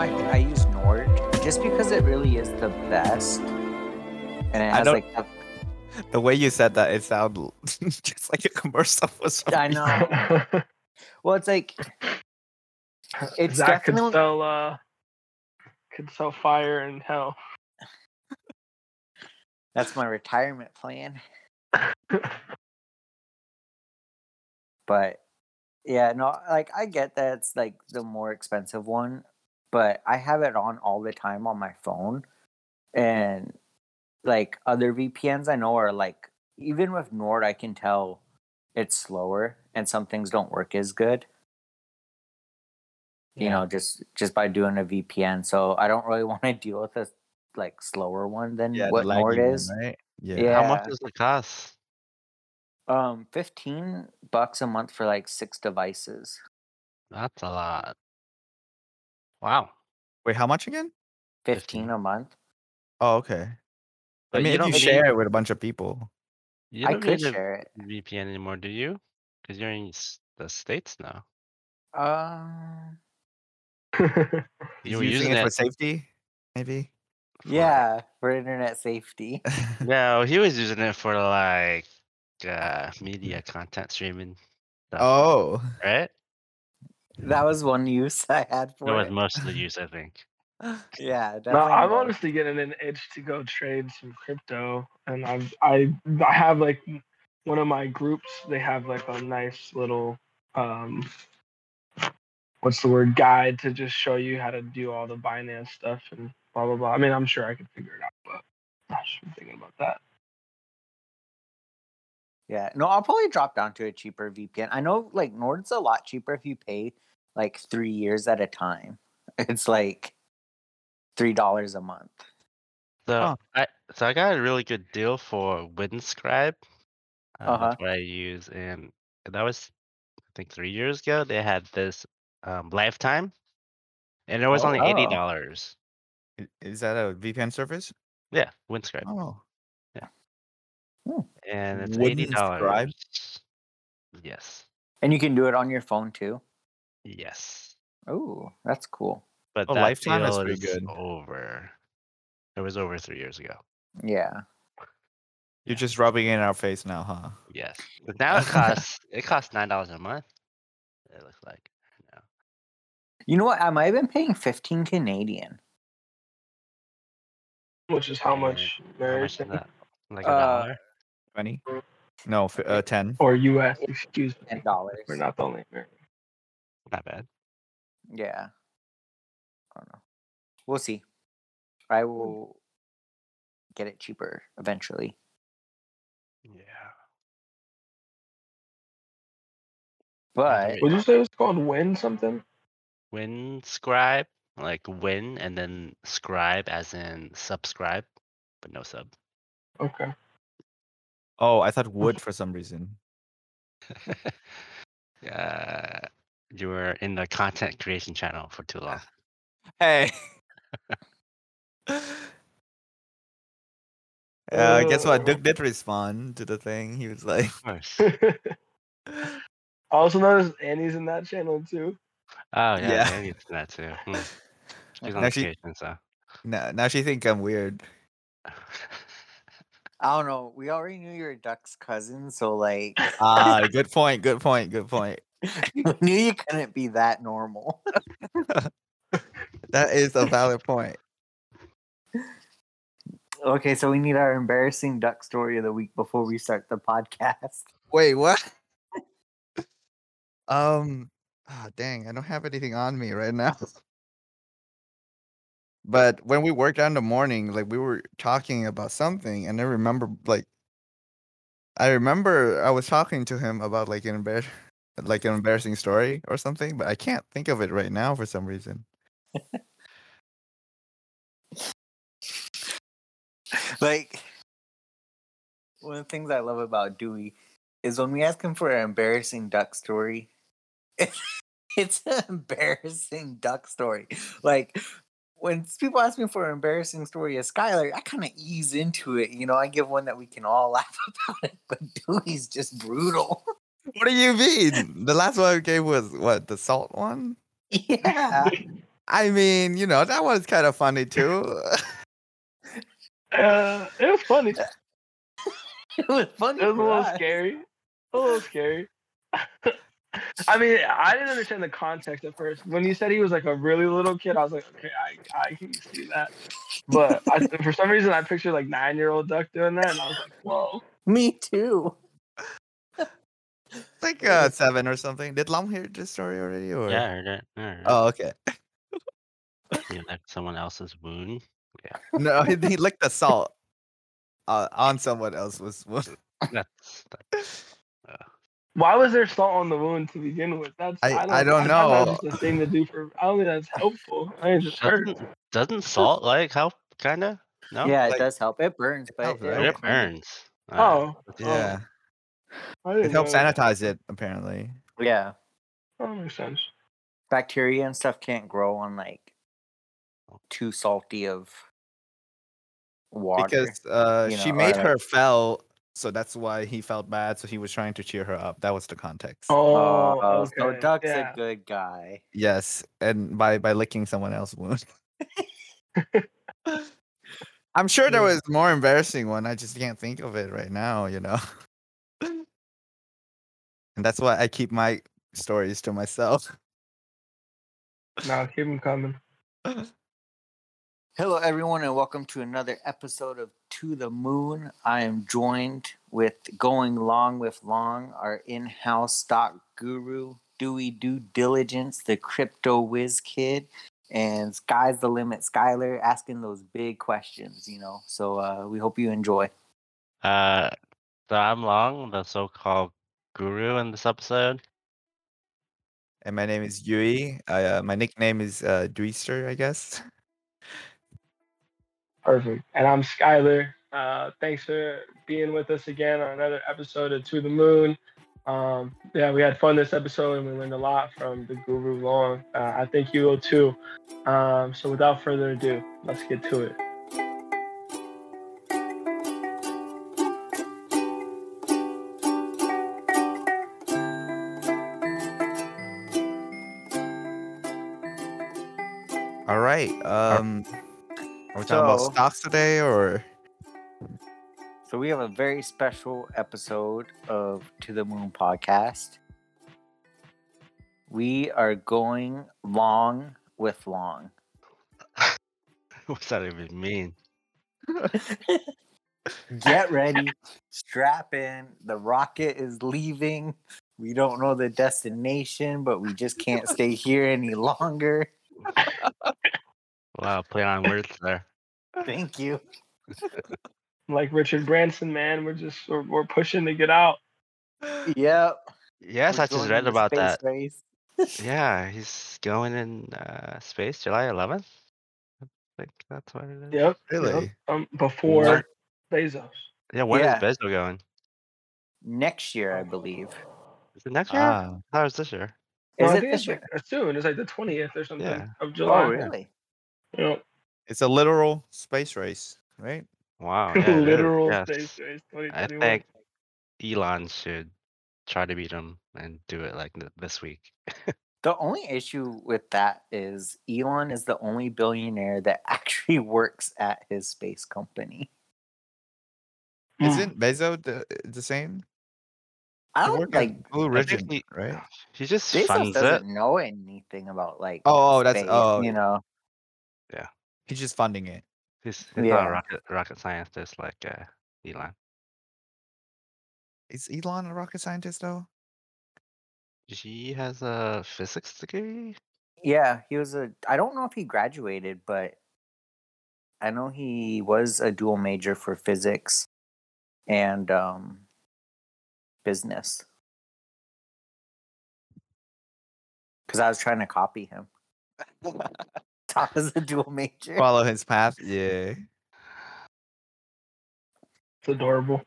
I, I use Nord just because it really is the best, and it I has don't- like the, The way you said that, it sounded just like a commercial for some I know. Well, it's like it's Zach could definitely sell uh could sell fire and hell. that's my retirement plan. But yeah, no, like I get that it's like the more expensive one, but I have it on all the time on my phone. And like other VPNs I know are like even with Nord I can tell it's slower and some things don't work as good. You know, just just by doing a VPN. So I don't really want to deal with a like slower one than yeah, what Nord laggy one, is. right? Yeah. Yeah. How much does it cost? Um, fifteen bucks a month for like six devices. That's a lot. Wow. Wait, how much again? Fifteen 15. a month. Oh, okay. I mean, you if you don't share need- it with a bunch of people. You I don't could need a share it. VPN anymore, do you? Because you're in the states now. Um, He's You were using, using it for safety, maybe. yeah, for internet safety. No, he was using it for like uh media content streaming, stuff, oh, right? That was one use I had for That for was it. most of the use, I think. yeah, no. I'm most. honestly getting an itch to go trade some crypto, and I've I I have like one of my groups. They have like a nice little um, what's the word guide to just show you how to do all the Binance stuff and blah blah blah. I mean, I'm sure I could figure it out, but I'm thinking about that. Yeah, no, I'll probably drop down to a cheaper VPN. I know like Nord's a lot cheaper if you pay like three years at a time. It's like three dollars a month. So Huh. I so I got a really good deal for Windscribe. Uh, Uh-huh. That's what I use, and that was I think three years ago. They had this um, lifetime, and it was Oh, only eighty dollars. i- is that a VPN service? Yeah, Windscribe, Oh, and it's eighty Windscribe? dollars. Yes, And you can do it on your phone too. yes, Oh, that's cool. but Oh, that Lifetime is pretty good. over. It was over three years ago. Yeah. you're just rubbing it in our face now, huh? Yes, but now it costs it costs nine dollars a month. It looks like. No. You know what? I might have been paying fifteen Canadian. Which is how And much How much is that? Like a Uh, dollar? Twenty? No, f- uh, ten. or US? Excuse me. Ten dollars. We're not the only American. Not bad. Yeah. I don't know. We'll see. I will get it cheaper eventually. Yeah. But Would you say it's called Win something? Win scribe, like win and then scribe as in subscribe, but no sub. Okay. Oh, I thought wood for some reason. uh, you were in the content creation channel for too long. Hey. Uh, guess what? Duke did respond to the thing. He was like, Of course. Also noticed Annie's in that channel too. Oh yeah, Yeah. Danny's in that too. Hmm. She's on Now she- vacation, so. now, now she think I'm weird. I don't know. We already knew you were Duck's cousin, so like Ah, good point. Good point. Good point. we knew you couldn't be that normal. That is a valid point. okay, so we need our embarrassing duck story of the week before we start the podcast. Wait, what? um, ah, dang, I don't have anything on me right now. But when we worked out in the morning, like we were talking about something, and I remember, like, I remember I was talking to him about like an embar- like an embarrassing story or something, but I can't think of it right now for some reason. Like one of the things I love about Dewey is when we ask him for an embarrassing duck story, it's an embarrassing duck story. Like when people ask me for an embarrassing story of Skylar, I kind of ease into it. You know, I give one that we can all laugh about it, but Dewey's just brutal. What do you mean? The last one I gave was what the salt one. yeah. I mean, you know, that was kind of funny too. Uh, it was funny. it was funny. It was a little us. scary. A little scary. I mean, I didn't understand the context at first. When you said he was like a really little kid, I was like, okay, I, I can see that. But I, for some reason, I pictured like nine year old duck doing that, and I was like, whoa. Me too. like uh, seven or something. Did Long hear this story already? Or Yeah, I heard it. I heard it. Oh, okay. You licked someone else's wound. Yeah. No, he, he licked the salt uh, on someone else's wound. That's that, Why was there salt on the wound to begin with? That's I- don't, I don't know. That's just a thing to do for. I don't think that's helpful. I think it just hurts. doesn't, doesn't salt like help? Kinda. No. yeah, it Like- does help. It burns, but it, right? But it it burns. Uh, Oh, Yeah, I didn't it helps know sanitize it apparently. Yeah, Oh, that makes sense. bacteria and stuff can't grow on like too salty of water. Because uh, you she made her fell, so that's why he felt bad. So he was trying to cheer her up. That was the context. Oh, Oh, so. Duck's yeah. a good guy. Yes, and by by licking someone else's wound. I'm sure there was more embarrassing one. I just can't think of it right now. You know, and that's why I keep my stories to myself. Now keep them coming. Hello, everyone, and welcome to another episode of To the Moon. I am joined with Going Long with Long, our in house stock guru, Dewey Due Diligence, the crypto whiz kid, and Sky's the Limit Skyler asking those big questions, you know. So uh, we hope you enjoy. Uh, so I'm Long, the so-called guru in this episode. And my name is Yui. I, uh, my nickname is uh, Dweester, I guess. Perfect. And I'm Skyler. Uh, thanks for being with us again on another episode of To the Moon. Um, yeah, we had fun this episode and we learned a lot from the Guru Long. Uh, I think you will too. Um, so without further ado, let's get to it. All right. Um, are we talking about stocks today, or So we have a very special episode of To the Moon podcast. We are going long with long. What's that even mean? Get ready, strap in. The rocket is leaving. We don't know the destination, but we just can't stay here any longer. Wow, play on words there. Thank you. Like Richard Branson, man, we're just we're, we're pushing to get out. Yep. Yes, we're I just read about space that. race. Yeah, he's going in uh, space July 11th. I think that's what it is. Yep. really? Yep. Um, before Where- Bezos. Yeah, when is Yeah. Bezo going? Next year, I believe. Is it next year? Ah, How is this year? No, Is I it this year? like soon. It's like the twentieth or something Yeah. of July. Oh, really? Yep. it's a literal space race, right? Wow. yeah, Literal yes. space race. I think Elon should try to beat him and do it like this week. The only issue with that is Elon is the only billionaire that actually works at his space company. Isn't hmm. Bezos the, the same? I don't worked like Blue I Origin, right? He just Bezos funds doesn't it. know anything about like Oh, oh, that's- space, oh. you know. He's just funding it. He's, he's not a rocket rocket scientist like uh, Elon. Is Elon a rocket scientist though? He has a physics degree. Yeah, he was a. I don't know if he graduated, but I know he was a dual major for physics and um, business. Because I was trying to copy him. Top as a dual major. Follow his path. Yeah. It's adorable.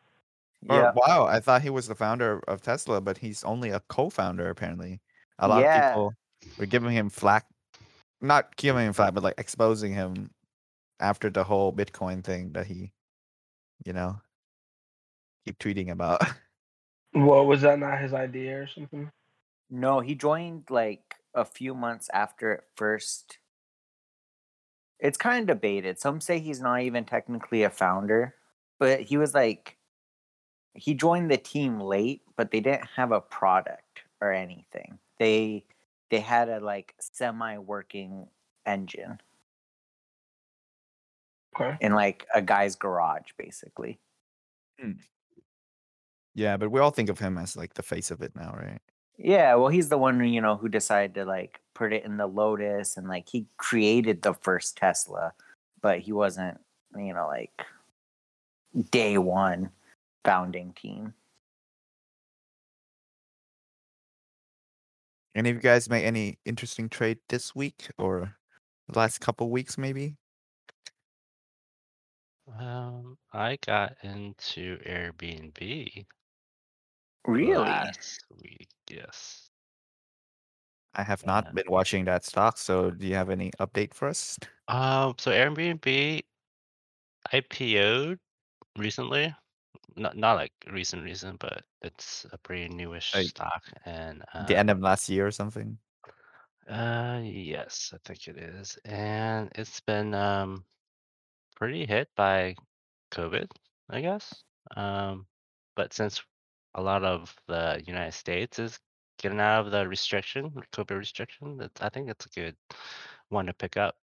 Or, yeah, wow, I thought he was the founder of Tesla, but he's only a co-founder apparently. A lot Yeah. of people were giving him flack, not giving him flack, but like exposing him after the whole Bitcoin thing that he, you know, keep tweeting about. What was that? Not his idea or something? no, he joined like a few months after it first It's kind of debated. Some say he's not even technically a founder, but he was like he joined the team late, but they didn't have a product or anything. They they had a like semi working engine Okay. in like a guy's garage basically. Hmm. Yeah, but we all think of him as like the face of it now, right? Yeah, well he's the one you know who decided to like put it in the Lotus and like he created the first Tesla, but he wasn't, you know, like day one founding team. Any of you guys make any interesting trade this week or the last couple weeks, maybe? Um, I got into Airbnb Really? last week. Yes. I have Yeah. not been watching that stock, so do you have any update for us? Um, so Airbnb IPO'd recently. Not not like recent recent, but it's a pretty newish Like, stock. And the end um, of last year or something? uh, yes, I think it is. And it's been um pretty hit by COVID, I guess. Um, but since a lot of the United States is getting out of the restriction, the COVID restriction, that's, I think it's a good one to pick up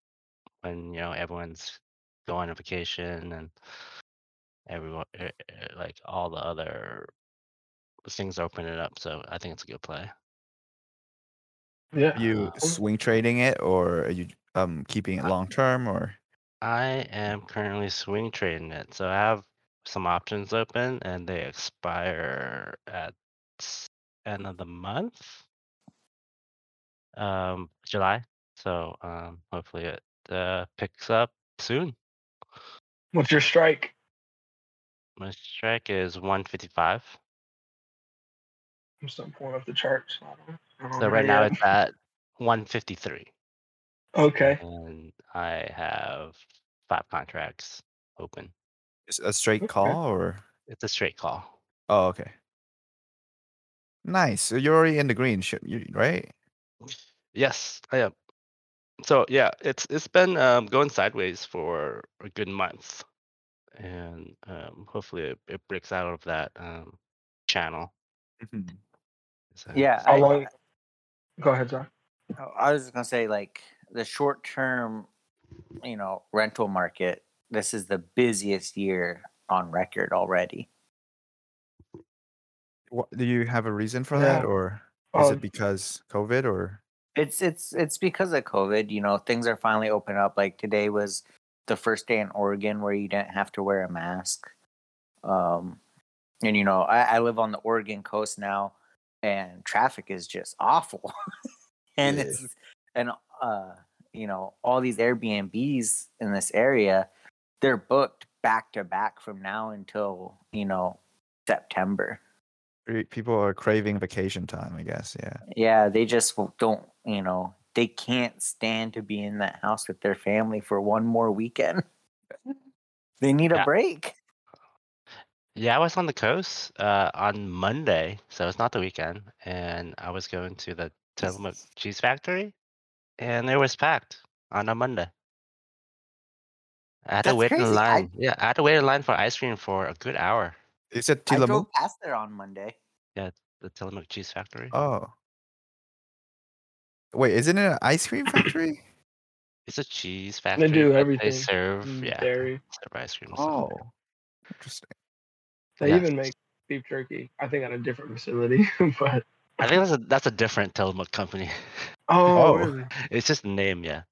when you know everyone's going on vacation and everyone eh, eh, like all the other things are opening up. So I think it's a good play. Yeah. Are you Uh, swing trading it or are you um keeping it long term or I am currently swing trading it, so I have some options open, and they expire at s- end of the month, um, July. So um, hopefully it uh, picks up soon. What's your strike? My strike is 155. I'm still pulling up the charts. I don't- I don't So right now it's at 153, Okay. and I have five contracts open. is it a straight Okay. call or It's a straight call. oh okay. Nice. So you're already in the green, right? Yes, I am. So yeah, it's it's been um, going sideways for a good month, and um, hopefully it, it breaks out of that um, channel. Mhm. So, Yeah, How I, long? Go ahead, Zach. Oh, I was just gonna say, like the short term, you know, rental market. This is the busiest year on record already. What, do you have a reason for that or is Um, it because COVID or It's it's it's because of COVID. You know, things are finally open up. Like today was the first day in Oregon where you didn't have to wear a mask. Um, and you know, I, I live on the Oregon coast now, and traffic is just awful. and Yeah. it's and uh, you know, all these Airbnbs in this area, they're booked back to back from now until you know September. Re- people are craving vacation time, I guess. Yeah. Yeah, they just don't, you know, they can't stand to be in that house with their family for one more weekend. They need a break. yeah, I was on the coast uh, on Monday, so it's not the weekend, and I was going to the Tillamook Cheese Factory, and it was packed on a Monday. I had to That's wait in crazy. I- line. Yeah, I had to wait in line for ice cream for a good hour. Is it I Tillamook? drove past there on Monday. Yeah, the Tillamook Cheese Factory. Oh. Wait, isn't it an ice cream factory? It's a cheese factory. They do but everything. They serve, Mm, yeah, Dairy. serve ice cream. and stuff. oh. Interesting. They Yeah. even make beef jerky. I think at a different facility, but I think that's a that's a different Tillamook company. oh, Oh. really? it's just the name, yeah.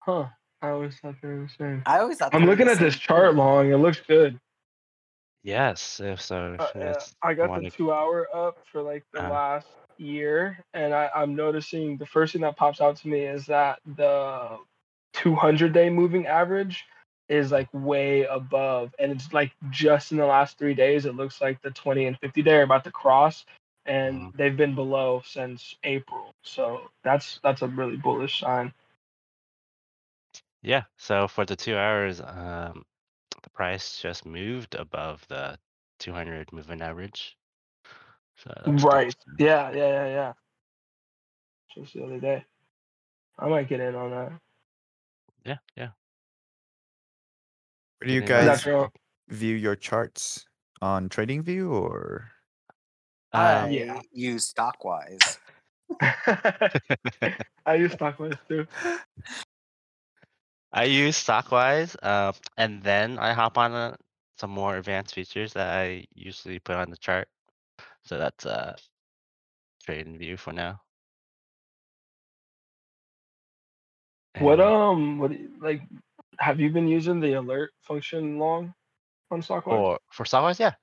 Huh. I always thought they were the same. I always thought I'm looking the at this chart long. It looks good. Yes. If so, Uh, if yeah, I got the two hour up for like the Uh. last year, and I, I'm noticing the first thing that pops out to me is that the 200 day moving average is like way above, and it's like just in the last three days, it looks like the 20 and 50 day are about to cross, and Mhm. they've been below since April. So that's that's a really bullish sign. Yeah. So for the two hours, um, the price just moved above the 200 moving average. So that's good. Right. Yeah, yeah, yeah, yeah. Just the other day. I might get in on that. Yeah. Yeah. Where do you guys view your charts on TradingView or? I Um, yeah. use Stockwise. I use Stockwise too. I use Stockwise, uh, and then I hop on uh, some more advanced features that I usually put on the chart. So that's uh, TradingView for now. What um what like have you been using the alert function long on Stockwise? for for Stockwise, yeah,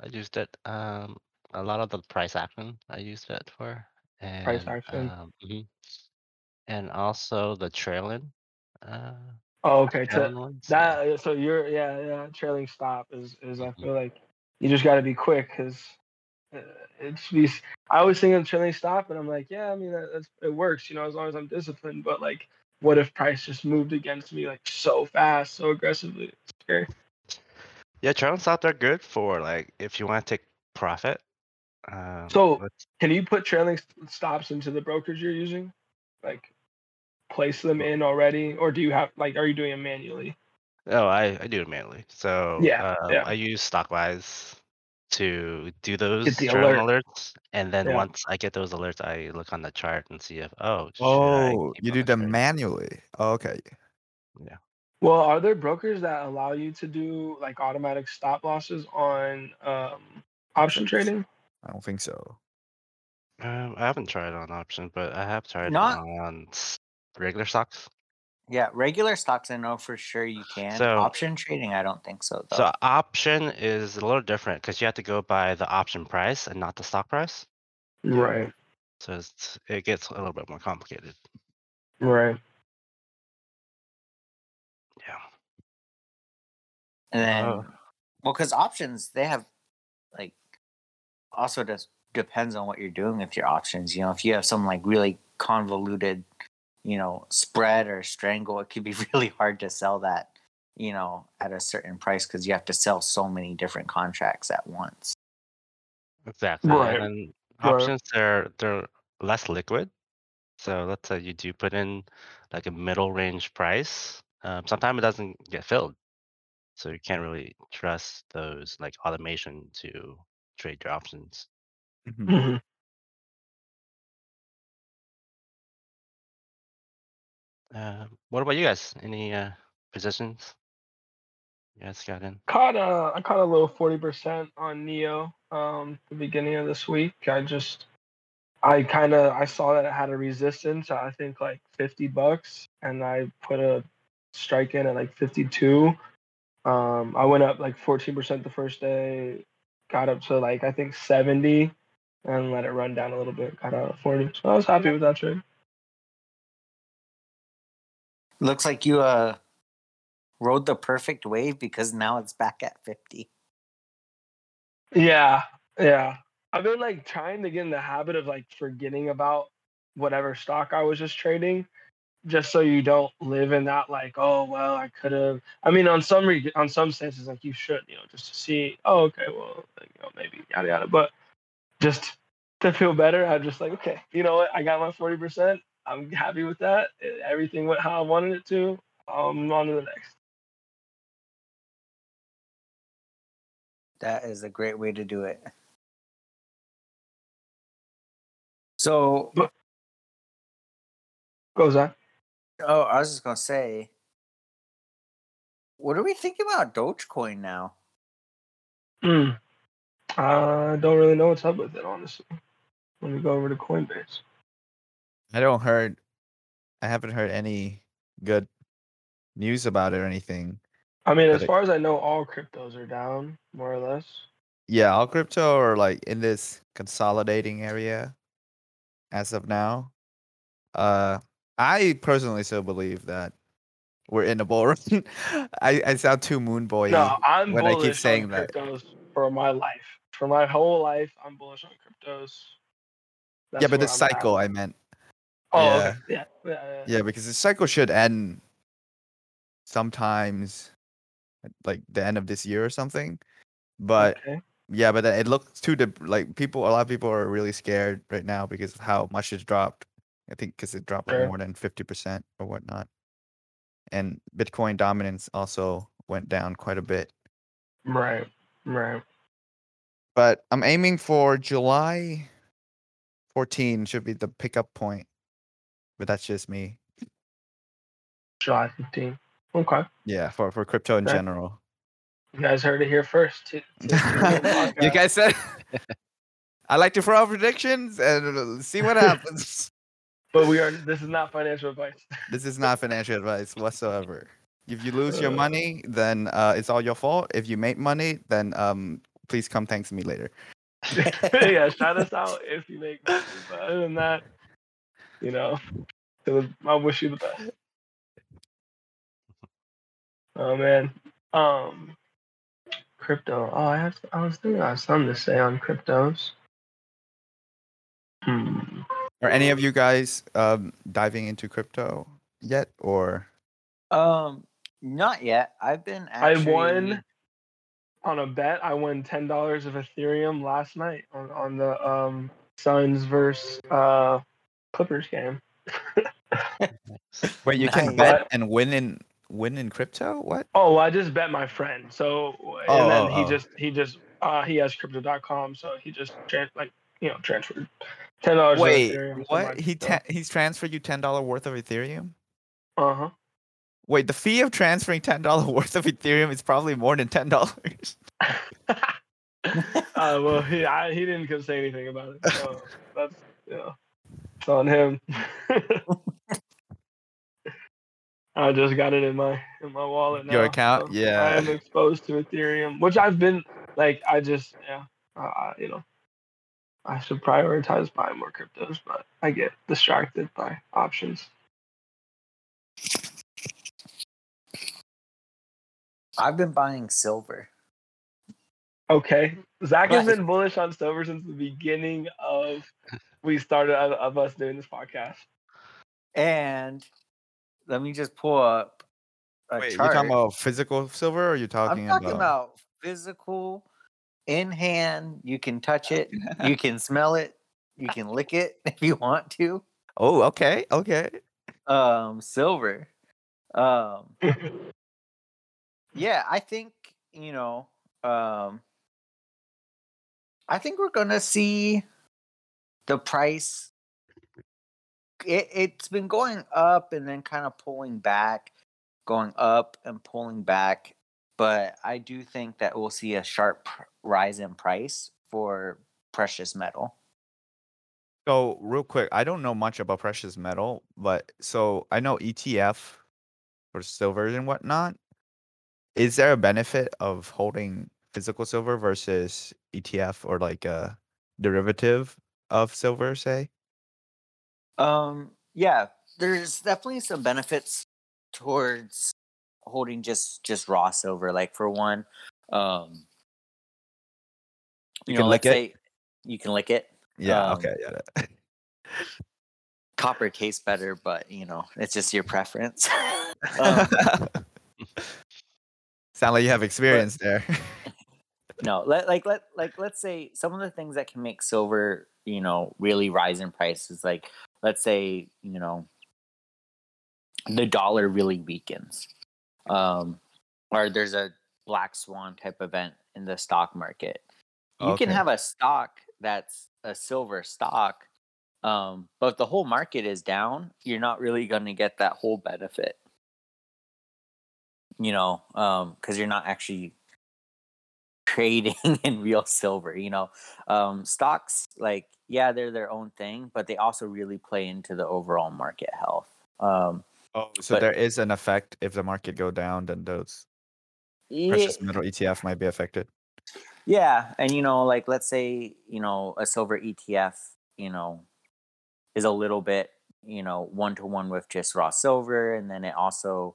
I used it. Um, a lot of the price action I used it for, and Price action. um, mhm. and also the trailing. Uh, Oh, okay. Ones. that so you're yeah yeah trailing stop is is I Mhm. feel like you just got to be quick because it's be I always think of trailing stop and I'm like yeah I mean that, that's it works you know as long as I'm disciplined but like what if price just moved against me like so fast so aggressively it's scary. Yeah, trailing stop they're good for like if you want to take profit. Um, So- Can you put trailing stops into the brokers you're using? Like place them in already, or do you have like are you doing it manually? oh, I I do it manually. So Yeah, um, yeah. I use Stockwise to do those the alert. alerts, and then Yeah. once I get those alerts, I look on the chart and see if oh Oh, you do them trade? manually. Oh, okay. Yeah. Well, are there brokers that allow you to do like automatic stop losses on um, option trading? I don't think so. Um, I haven't tried on option, but I have tried Not- on s- regular stocks. Yeah, regular stocks I know for sure you can. So- Option trading, I don't think so though. So option is a little different because you have to go by the option price and not the stock price. Right, So it's, it gets a little bit more complicated. right. Yeah. and then, Oh. well, because options they have like also just depends on what you're doing with your options. You know, if you have some like really convoluted, you know, spread or strangle, it could be really hard to sell that. You know, at a certain price because you have to sell so many different contracts at once. Exactly. Right, And then right. options they're they're less liquid. So let's say you do put in like a middle range price. Um, sometimes it doesn't get filled. So you can't really trust those like automation to trade your options. Mhm. Uh, what about you guys? Any uh, positions Yes, got in? Caught a I caught a little forty percent on NIO um the beginning of this week. I just I kind of I saw that it had a resistance. I think like fifty bucks, and I put a strike in at like fifty two. Um, I went up like fourteen percent the first day, got up to like I think seventy, and let it run down a little bit. Got out forty, so I was happy with that trade. Looks like you uh rode the perfect wave because now it's back at fifty. Yeah, yeah. I've been like trying to get in the habit of like forgetting about whatever stock I was just trading, just so you don't live in that like, oh well, I could have. I mean, on some re- on some senses, like you should, you know, just to see, oh okay, well, you know, maybe yada yada. But just to feel better, I'm just like, okay, you know what? I got my forty percent. I'm happy with that. Everything went how I wanted it to. Um, on to the next. That is a great way to do it. So, Goes that? oh, I was just gonna say, what do we think about Dogecoin now? Hmm. I don't really know what's up with it, honestly. Let me go over to Coinbase. I don't heard. I haven't heard any good news about it or anything. I mean, as it- far as I know, all cryptos are down, more or less. Yeah, all crypto are like in this consolidating area as of now. Uh, I personally still believe that we're in a bull run. I, I sound too moon boy. No, I'm when I keep bullish saying on that. cryptos for my life. For my whole life, I'm bullish on cryptos. yeah, but the cycle I meant. Oh, yeah. okay. Yeah, yeah, yeah. Yeah, because the cycle should end sometimes like the end of this year or something. But okay. yeah, but then it looks too dip- like people. A lot of people are really scared right now because of how much it's dropped. I think because it dropped like more than fifty percent or whatnot, and Bitcoin dominance also went down quite a bit. Right. Right. But I'm aiming for July 14 should be the pickup point. But that's just me. July 15th. Okay. Yeah, for for crypto in Okay. general. You guys heard it here first. T- t- t- you guys said I like to throw out predictions and uh, see what happens. But we are. This is not financial advice. this is not financial advice whatsoever. If you lose your Uh. money, then uh, it's all your fault. If you make money, then um, please come thanks to me later. yeah, shout us out if you make money. But other than that, you know, it I wish you the best. Oh man, um, crypto. Oh, I have. I was thinking I have something to say on cryptos. Hmm. Are any of you guys um, diving into crypto yet, or Um, not yet. I've been. I won on a bet. I won ten dollars of Ethereum last night on on the um Suns versus uh Clippers game. wait? You can Nice. bet and win in win in crypto? What? Oh, well, I just bet my friend. So and Oh, then oh, he oh. just he just uh he has crypto.com, so he just tran like you know transferred ten dollars. Wait, Ethereum what? He ta- he's transferred you ten dollar worth of Ethereum. uh huh. Wait, the fee of transferring ten dollar worth of Ethereum is probably more than ten dollars. uh, well, he I, he didn't come say anything about it. So that's you know, it's on him. I just got it in my in my wallet now. Your account? so Yeah. I am exposed to Ethereum, which I've been like. I just yeah, uh, I- you know, I should prioritize buying more cryptos, but I get distracted by options. I've been buying silver. Okay, Zach has been bullish on silver since the beginning of we started of, of us doing this podcast. And let me just pull up a Wait, chart. you talking about physical silver, or are you talking, I'm talking about physical, in hand. You can touch it. you can smell it. You can lick it if you want to. Oh, okay, okay. Um, silver. Um, yeah, I think you know. Um, I think we're gonna see the price. It it's been going up and then kind of pulling back, going up and pulling back. But I do think that we'll see a sharp rise in price for precious metal. So real quick, I don't know much about precious metal, but so I know ETF for silver and whatnot. Is there a benefit of holding physical silver versus ETF or like a derivative of silver, say? Um, yeah, there's definitely some benefits towards holding just just raw silver. Like for one, um, You you, can know, lick it? say you can lick it. Yeah, Um, okay, yeah. Copper tastes better, but you know it's just your preference. um, Sound like you have experience there. no, let, like let like let's say some of the things that can make silver, you know, really rise in price is like let's say you know the dollar really weakens, um, or there's a black swan type event in the stock market. You can have a stock that's a silver stock, um, but if the whole market is down, you're not really going to get that whole benefit. You know, um because you're not actually trading in real silver. You know, um, stocks like yeah, they're their own thing, but they also really play into the overall market health. Um, oh, so but- there is an effect if the market go down, then those yeah, precious metal ETF might be affected. Yeah, and you know, like let's say you know a silver ETF, you know, is a little bit you know one to one with just raw silver, and then it also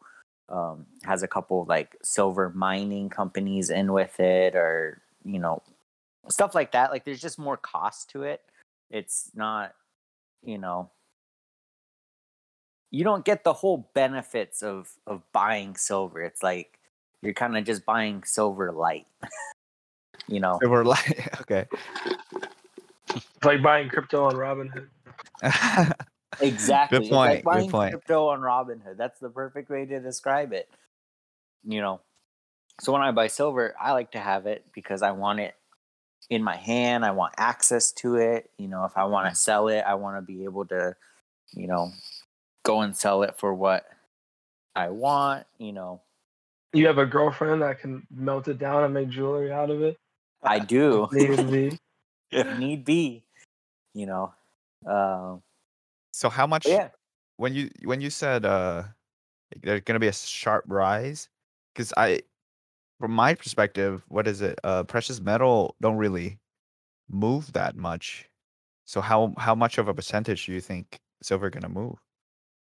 um, has a couple of like silver mining companies in with it, or you know, stuff like that. Like there's just more cost to it. It's not, you know, you don't get the whole benefits of of buying silver. It's like you're kind of just buying silver light. you know. They were like, okay. It's like buying crypto on Robinhood. Exactly. It's point, Like good point. crypto on Robinhood. That's the perfect way to describe it. You know, So when I buy silver, I like to have it because I want it in my hand. I want access to it. You know, if I want to sell it, I want to be able to, you know, go and sell it for what I want. You know, You have a girlfriend that can melt it down and make jewelry out of it. I do Need be. if need be. You know, um, So how much? but yeah. When you when you said uh, there's gonna be a sharp rise, because I, from my perspective, what is it? Uh, precious metal don't really move that much. So how how much of a percentage do you think silver gonna move,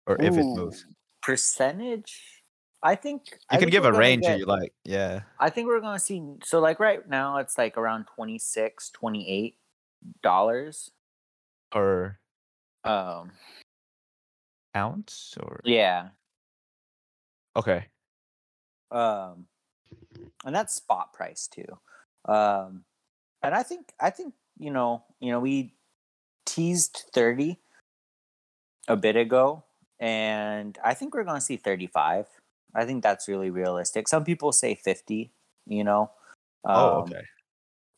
or if it moves? Percentage. I think You I can think give a range if you like. Yeah. I think we're gonna see. So like right now, it's like around 26 28 dollars. Or Um, ounce or yeah. okay. Um, and that's spot price too. Um, and I think I think you know you know we teased 30 a bit ago, and I think we're gonna see 35. I think that's really realistic. Some people say 50. You know. Oh, Um, okay.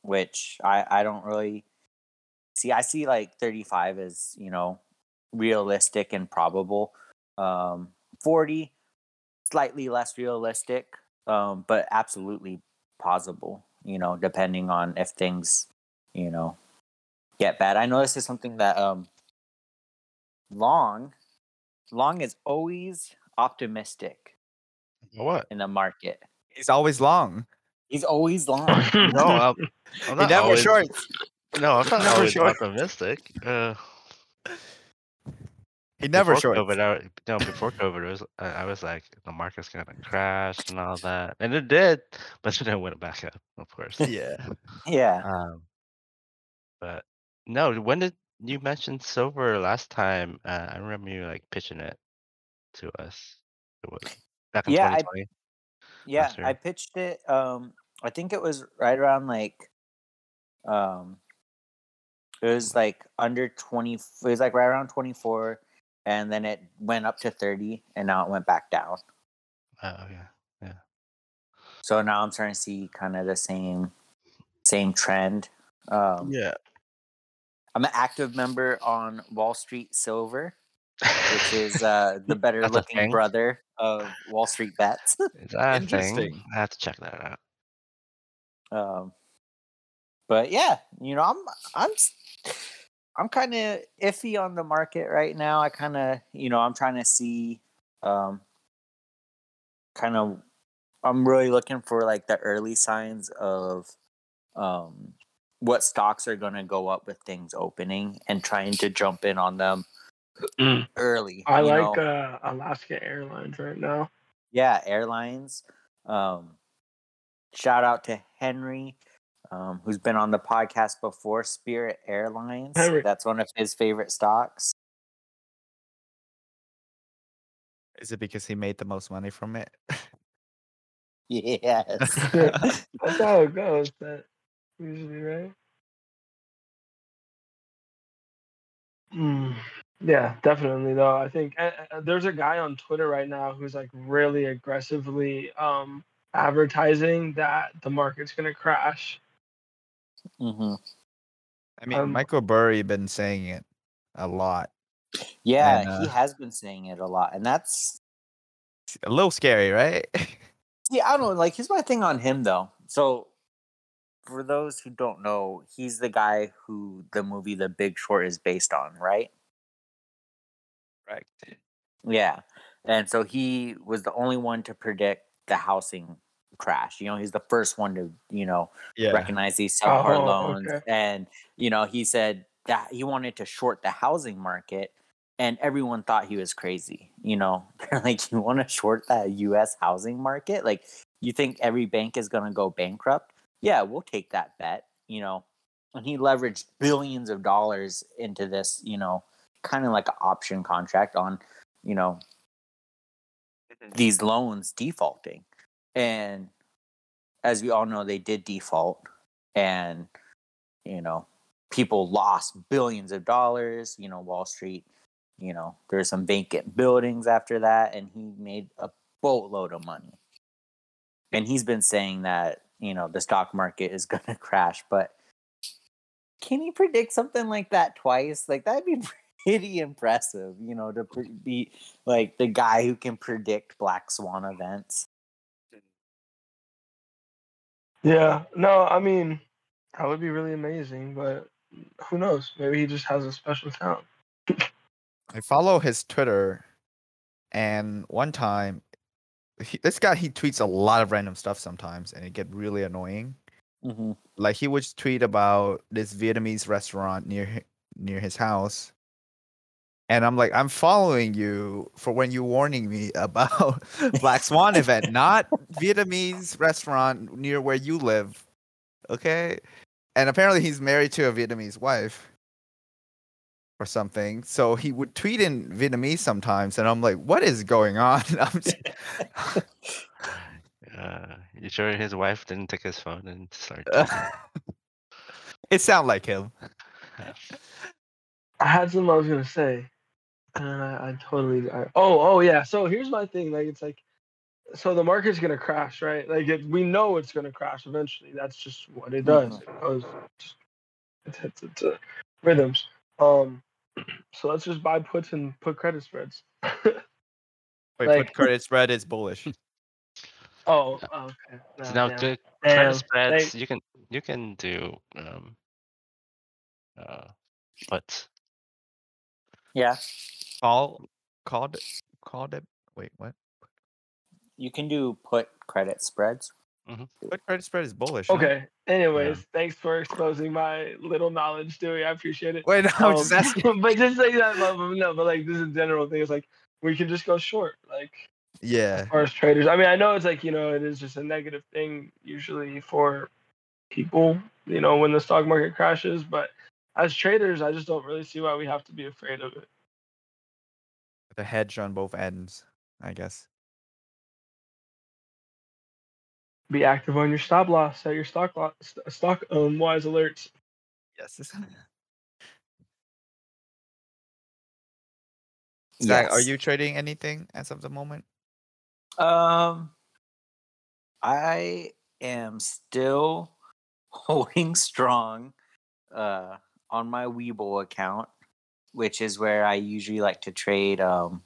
which I I don't really see. I see like 35 as you know realistic and probable. Um, 40 slightly less realistic, um, but absolutely possible. You know, depending on if things you know get bad. I know this is something that um long long is always optimistic What? in the market. He's always long. He's always long. No, I'm, I'm He not never always, shorts. No, I'm not never always short. optimistic. Uh, He never before shorts. COVID, I, no, before COVID, was I, I was like the market's gonna crash and all that, and it did, but then it went back up, of course. Yeah. yeah. Um, but no, when did you mention silver last time? Uh, I remember you like pitching it to us. It was back in Yeah, I- 2020. Yeah, I pitched it. Um, I think it was right around like, um, it was like under twenty. It was like right around twenty four, and then it went up to thirty, and now it went back down. Oh yeah. Yeah. So now I'm starting to see kind of the same, same trend. Um, Yeah. I'm an active member on Wall Street Silver, which is uh, the better looking brother of Wall Street Bets. Is that a thing? Interesting. I have to check that out. Um, but yeah, you know, I'm I'm I'm kind of iffy on the market right now. I kind of, you know, I'm trying to see, um, kind of, I'm really looking for like the early signs of, um, what stocks are going to go up with things opening and trying to jump in on them Mm. early. I like know? uh, Alaska Airlines right now. yeah airlines um shout out to henry um, who's been on the podcast before spirit airlines Henry. that's one of his favorite stocks Is it because he made the most money from it? yes That's how it goes. That usually right. Mm, yeah, definitely though. I think uh, uh, there's a guy on Twitter right now who's like really aggressively um advertising that the market's gonna crash. Hmm I mean, Um, Michael Burry been saying it a lot. yeah And, he uh, has been saying it a lot and that's a little scary, right? yeah i don't know like here's my thing on him though so for those who don't know he's the guy who the movie the big short is based on right right. Yeah. And so he was the only one to predict the housing crash. You know, he's the first one to, you know, Yeah. recognize these oh, subpar Oh, loans. okay. And, you know, he said that he wanted to short the housing market and everyone thought he was crazy. You know, they're like, you want to short that US housing market? Like, you think every bank is going to go bankrupt? Yeah, we'll take that bet, you know. And he leveraged billions of dollars into this, you know, kind of like an option contract on, you know, mm-hmm. these loans defaulting. And as we all know, they did default. And, you know, people lost billions of dollars. You know, Wall Street, you know, there's some vacant buildings after that. And he made a boatload of money. and he's been saying that you know the stock market is going to crash, but can he predict something like that twice? Like that'd be pretty impressive, you know, to pre- be like the guy who can predict black swan events. Yeah, no, I mean, that would be really amazing, but who knows? Maybe he just has a special talent. I follow his Twitter, and one time, he, this guy he tweets a lot of random stuff sometimes, and it get really annoying. Mm-hmm. Like he would tweet about this Vietnamese restaurant near hi- near his house, and I'm like, I'm following you for when you're warning me about Black Swan event, not Vietnamese restaurant near where you live. Okay, and apparently he's married to a Vietnamese wife or something. So he would tweet in Vietnamese sometimes, and I'm like, what is going on? I'm just, Uh, you sure his wife didn't take his phone and start? it sounded like him. I had something I was gonna say, and I, I totally. I, oh, oh yeah. So here's my thing. Like it's like, so the market's gonna crash, right? Like it, we know it's gonna crash eventually. That's just what it does. It goes. It hits its uh, rhythms. Um, so let's just buy puts and put credit spreads. Wait, Like- put credit spread is bullish. oh, okay. So now damn. good Damn, credit spreads. they- You can you can do um uh puts. Yeah, Call, called, called it. Wait, what? you can do put credit spreads. Put credit spread is bullish. huh? Okay. Anyways, thanks for exposing my little knowledge, Dewey. I appreciate it. Wait, no, I'm just Um, asking. but just like that, but, but no, but like this is a general thing. It's like we can just go short, like Yeah. as far as traders. I mean, I know it's like you know it is just a negative thing usually for people, you know, when the stock market crashes. But as traders, I just don't really see why we have to be afraid of it. The hedge on both ends, I guess. Be active on your stop loss, set your stock loss, stock um wise alerts. Yes. Zach, are you trading anything as of the moment? Um, I am still holding strong uh, on my Webull account, which is where I usually like to trade um,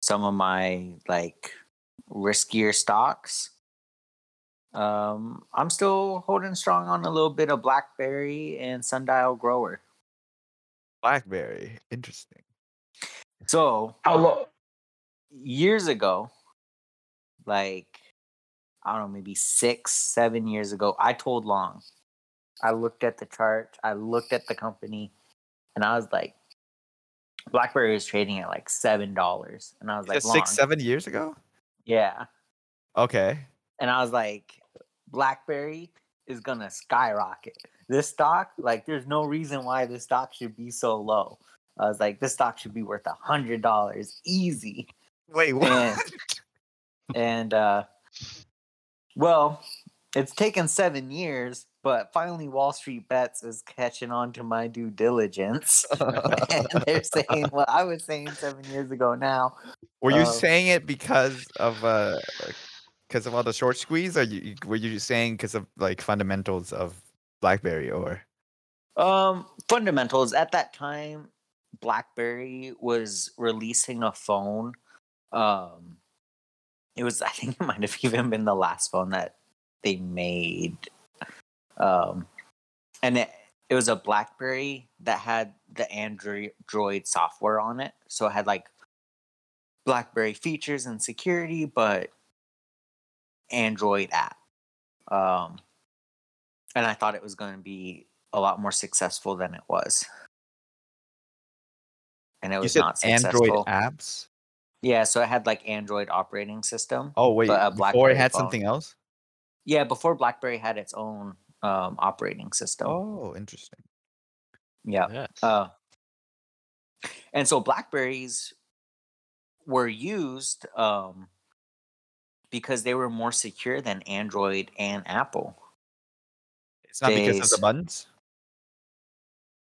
some of my like riskier stocks. Um, I'm still holding strong on a little bit of BlackBerry and Sundial Grower. Blackberry. Interesting. So How long? years ago, like I don't know, maybe six, seven years ago, I told Long. I looked at the chart, I looked at the company, and I was like, BlackBerry was trading at like seven dollars, and I was like, six, Long, seven years ago? yeah, Okay. and I was like, BlackBerry is gonna skyrocket. This stock, like, there's no reason why this stock should be so low. I was like, this stock should be worth a hundred dollars easy. Wait, what? And, and uh well, it's taken seven years, but finally Wall Street Bets is catching on to my due diligence. and they're saying what I was saying seven years ago now. Were you uh, saying it because of uh because of all the short squeeze or you, were you saying because of like fundamentals of BlackBerry or Um fundamentals at that time BlackBerry was releasing a phone. Um it was I think it might have even been the last phone that they made. Um and it it was a BlackBerry that had the Android Droid software on it. So it had like BlackBerry features and security, but Android app. Um, and I thought it was going to be a lot more successful than it was. And it was not Android apps? Yeah, so it had like Android operating system. Oh wait, But before BlackBerry it had phone. something else? Yeah, before BlackBerry had its own um, operating system. Oh, interesting. Yeah. Yes. Uh, and so Blackberries were used um, because they were more secure than Android and Apple. It's not because of the buttons.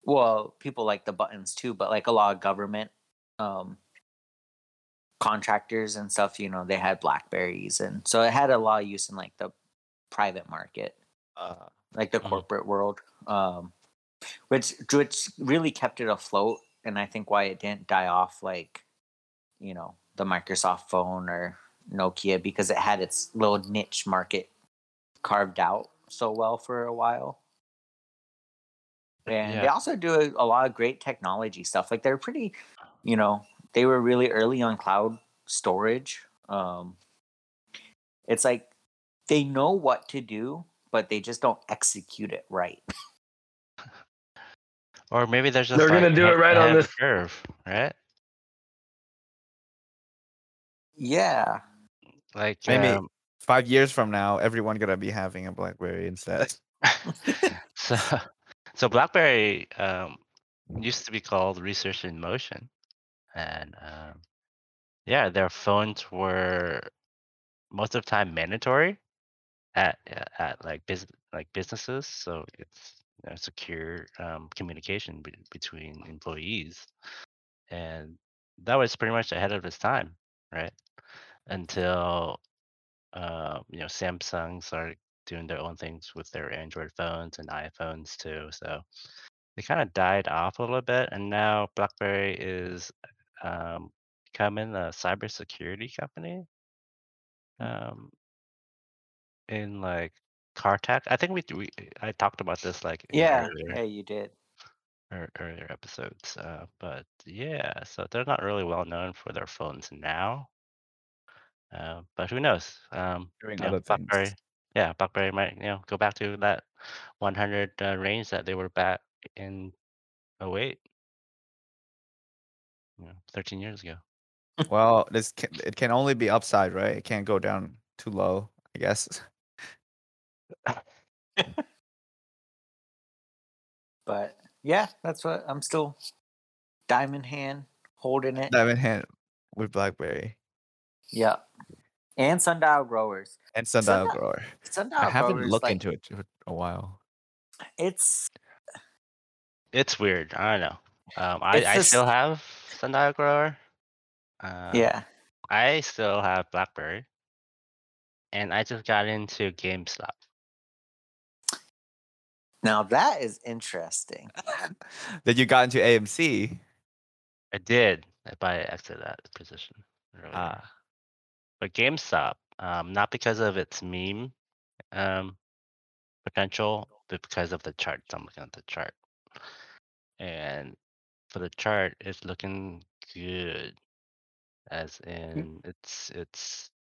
Well, people like the buttons too, but like a lot of government um, contractors and stuff, you know, they had Blackberries, and so it had a lot of use in like the private market, Uh, like the Mhm. corporate world, um, which which really kept it afloat, and I think why it didn't die off like, you know, the Microsoft phone or Nokia because it had its little niche market carved out so well for a while. And they also do a, a lot of great technology stuff. Like they're pretty, you know, they were really early on cloud storage. Um, it's like they know what to do, but they just don't execute it right. Or maybe there's just They're gonna do it right on the this- curve, right? Yeah. Like Maybe- um, five years from now, everyone gonna be having a BlackBerry instead. so so BlackBerry um, used to be called Research in Motion, and um, yeah, their phones were most of the time mandatory at uh, at like business like businesses. So it's you know, secure um, communication be- between employees, and that was pretty much ahead of its time, right? Until uh, you know Samsung started doing their own things with their Android phones and iPhones too. So they kind of died off a little bit, and now BlackBerry is um, becoming a cybersecurity company. Um, in like car I think we we I talked about this like in Yeah. earlier, Yeah, you did. ear- earlier episodes. Uh, but yeah, so they're not really well known for their phones now. Uh, but who knows? Um, Doing you know, other things. BlackBerry, yeah, BlackBerry might you know go back to that 100 uh, range that they were back in 08, you know, 13 years ago. Well, this can, it can only be upside, right? It can't go down too low, I guess. But yeah, that's what I'm still diamond hand holding it. Diamond hand with BlackBerry Yeah. And sundial growers. and sundial Sundial- grower. Sundial I haven't growers, looked like, into it for a while. It's It's weird. I don't know. Um, I, It's I still have sundial grower. Uh, yeah. I still have BlackBerry, and I just got into GameStop. Now that is interesting. that you got into AMC. I did, but I exited that position earlier. Ah, but GameStop, um, not because of its meme um, potential, but because of the charts. I'm looking at the chart, and for the chart, it's looking good. As in, it's it's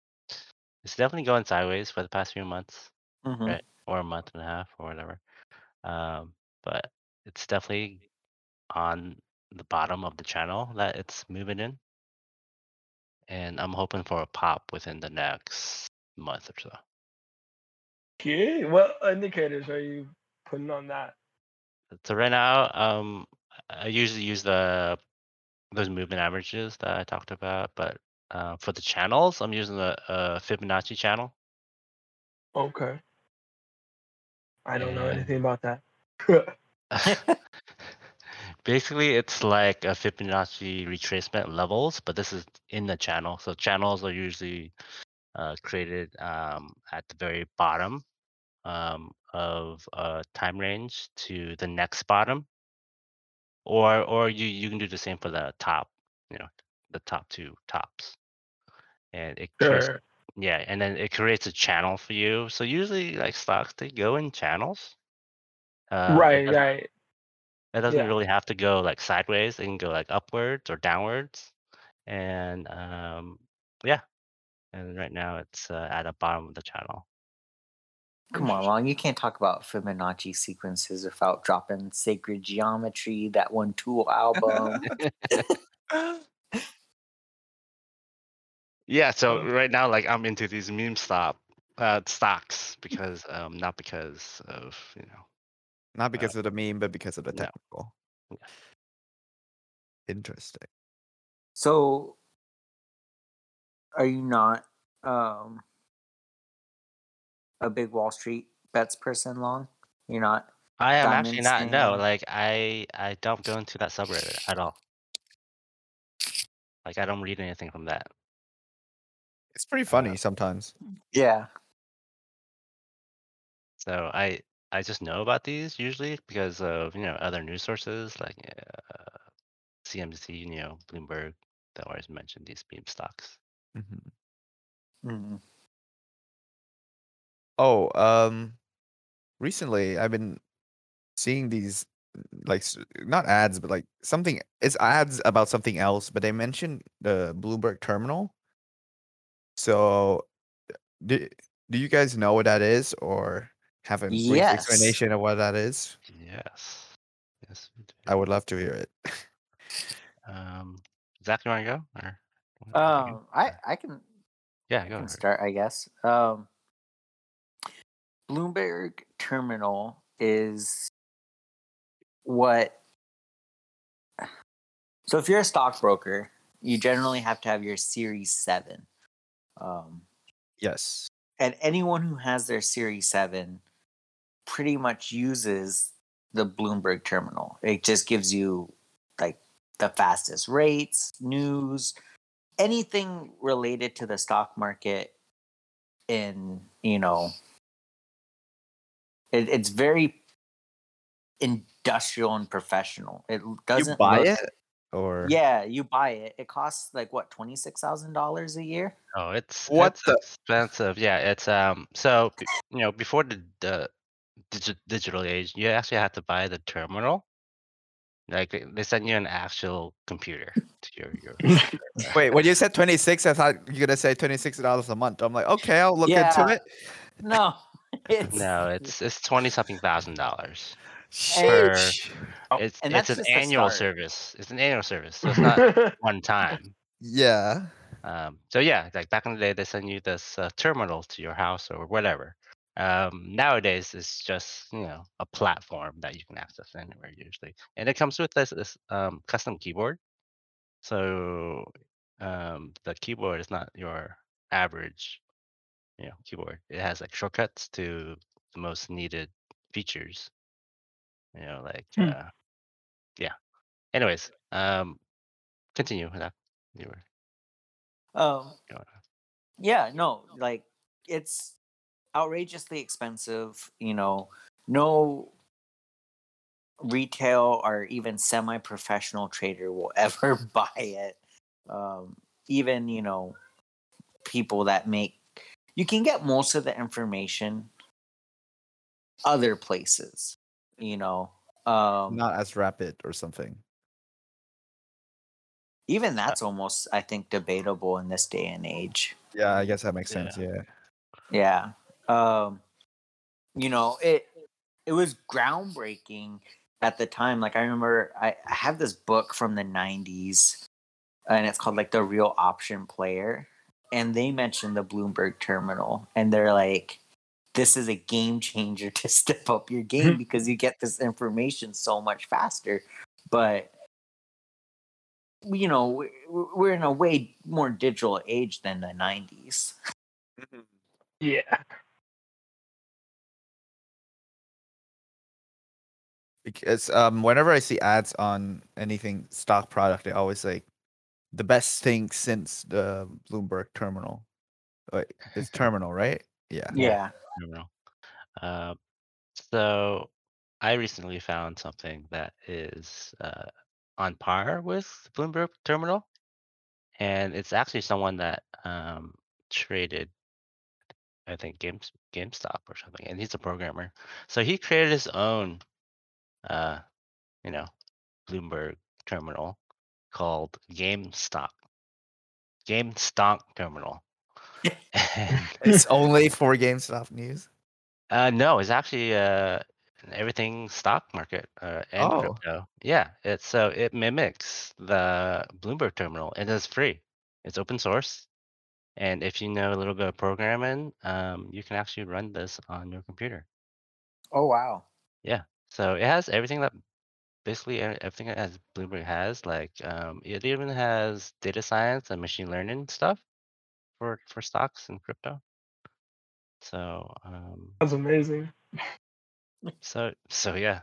it's definitely going sideways for the past few months, Mhm. right? Or a month and a half, or whatever. Um, but it's definitely on the bottom of the channel that it's moving in. And I'm hoping for a pop within the next month or so. Okay, what indicators are you putting on that? So right now, um, I usually use the those movement averages that I talked about, but uh, for the channels, I'm using the uh, Fibonacci channel. Okay. I don't know anything about that. Basically, it's like a Fibonacci retracement levels, but this is in the channel. So channels are usually uh, created um, at the very bottom um, of a time range to the next bottom, or or you you can do the same for the top. You know, the top two tops, and it Sure. Yeah, and then it creates a channel for you. So usually, like stocks, they go in channels. Uh, right, doesn't- right. it doesn't Yeah. really have to go like sideways. It can go like upwards or downwards. And um, yeah. And right now it's uh, at the bottom of the channel. Come on, Long. You can't talk about Fibonacci sequences without dropping Sacred Geometry, that one Tool album. Yeah. So Oh. right now, like I'm into these meme stop uh, stocks because um, not because of you know not because of the meme, but because of the no. technical. Yeah. Interesting. so, are you not um, a big Wall Street bets person, Long? You're not. I am actually Diamond not. No, like I I don't go into that subreddit at all. Like I don't read anything from that. It's pretty funny sometimes. Yeah. So I I just know about these usually because of you know other news sources like uh, CMC, you know Bloomberg that always mention these meme stocks. Mm-hmm. Mm. Oh, um, recently I've been seeing these like not ads, but like something. It's ads about something else, but they mentioned the Bloomberg terminal. So, do do you guys know what that is, or have a brief Yes. explanation of what that is? Yes. Yes. we do. I would love to hear it. Um, Zach, you want to go or? you wanna begin? Um, I I can yeah, I go. can for start, I guess. Um, Bloomberg Terminal is what. So if you're a stockbroker, you generally have to have your Series Seven. Um, Yes. and anyone who has their Series 7 pretty much uses the Bloomberg terminal. It just gives you like the fastest rates, news, anything related to the stock market in, you know, it, it's very industrial and professional. It doesn't you buy look- it, or Yeah, you buy it. It costs like what, $26,000 a year? Oh, it's what's the- expensive. Yeah, it's um. So you know, before the the digi- digital age, you actually have to buy the terminal. Like they- they send you an actual computer to your your. Wait, when you said 26, I thought you're gonna say $26 a month. I'm like, okay, I'll look into it. No. It's No, it's it's twenty something thousand dollars. Sheesh. It's and it's an annual start. service. It's an annual service, so it's not one time. Yeah. Um, so yeah, like back in the day, they send you this uh, terminal to your house or whatever. Um, nowadays, it's just you know a platform that you can access anywhere usually, and it comes with this, this um, custom keyboard. So um, the keyboard is not your average, you know, keyboard. It has like shortcuts to the most needed features. You know, like Hmm. uh, yeah. Anyways, um, continue with that. You were Um, going. yeah, no, like it's outrageously expensive. You know, no retail or even semi-professional trader will ever buy it. Um, even you know, people that make you can get most of the information other places. You know, um, Not as rapid or something. even that's almost I think debatable in this day and age. Yeah, I guess that makes Yeah. sense. Yeah. Yeah. Um you know, it it was groundbreaking at the time. Like I remember I, I have this book from the 90s and it's called like The Real Option Player and they mentioned the Bloomberg terminal and they're like this is a game changer to step up your game because you get this information so much faster. But you know, we- we're in a way more digital age than the 90s. yeah. Because um, whenever I see ads on anything stock product, they always like the best thing since the Bloomberg terminal. Wait, it's terminal, right? Yeah. Yeah. terminal. Um, so I recently found something that is uh, on par with Bloomberg Terminal, and it's actually someone that um, traded, I think Games GameStop or something, and he's a programmer. So he created his own, uh, you know, Bloomberg Terminal called GameStop, GameStonk Terminal. It's only for GameStop news. Uh, no, it's actually uh everything stock market uh, and Oh. crypto. Yeah, it's so it mimics the Bloomberg terminal it's free. It's open source, and if you know a little bit of programming, um, you can actually run this on your computer. Oh wow. Yeah, so it has everything that basically everything that Bloomberg has. Like um, it even has data science and machine learning stuff for for stocks and crypto. So um, That's amazing. so so yeah.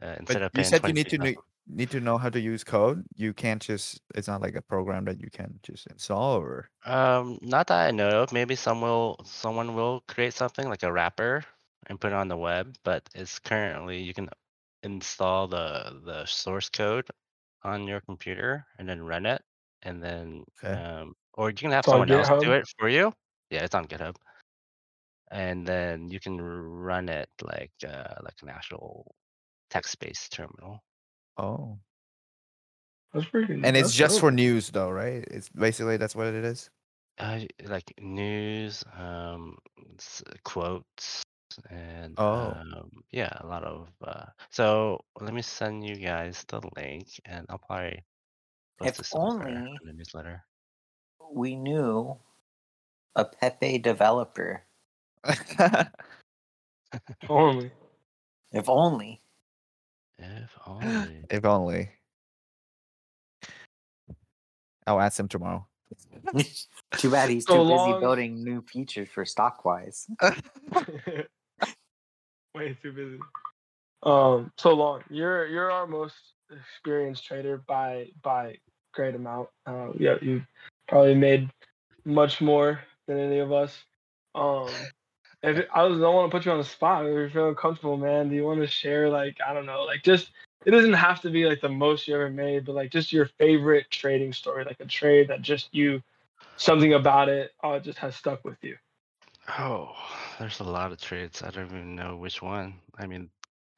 Uh, instead But of you said you need to know, need to know how to use code? You can't just. It's not like a program that you can just install or. Um, not that I know of. Maybe some will, someone will create something like a wrapper and put it on the web, but it's currently you can install the the source code on your computer and then run it, and then Okay. um, or you can have It's someone else do it for you. Yeah, it's on GitHub, and then you can run it like uh, like an actual text-based terminal. Oh. That's pretty. And it's just dope. for news, though, right? It's basically that's what it is. Uh, like news, um, quotes, and Oh. um, yeah, a lot of. Uh, so let me send you guys the link, and I'll probably post If only- in the newsletter. We knew a Pepe developer. Only. If only. If only. if only. I'll ask him tomorrow. Too bad he's So too busy building new features for Stockwise. Way too busy. Um, so long. You're you're our most experienced trader by by great amount. Uh, yeah, you probably made much more than any of us. Um, if I was, don't want to put you on the spot. If you're feeling comfortable, man, do you want to share like I don't know, like just it doesn't have to be like the most you ever made, but like just your favorite trading story, like a trade that just you something about it uh, just has stuck with you. Oh, there's a lot of trades. I don't even know which one. I mean,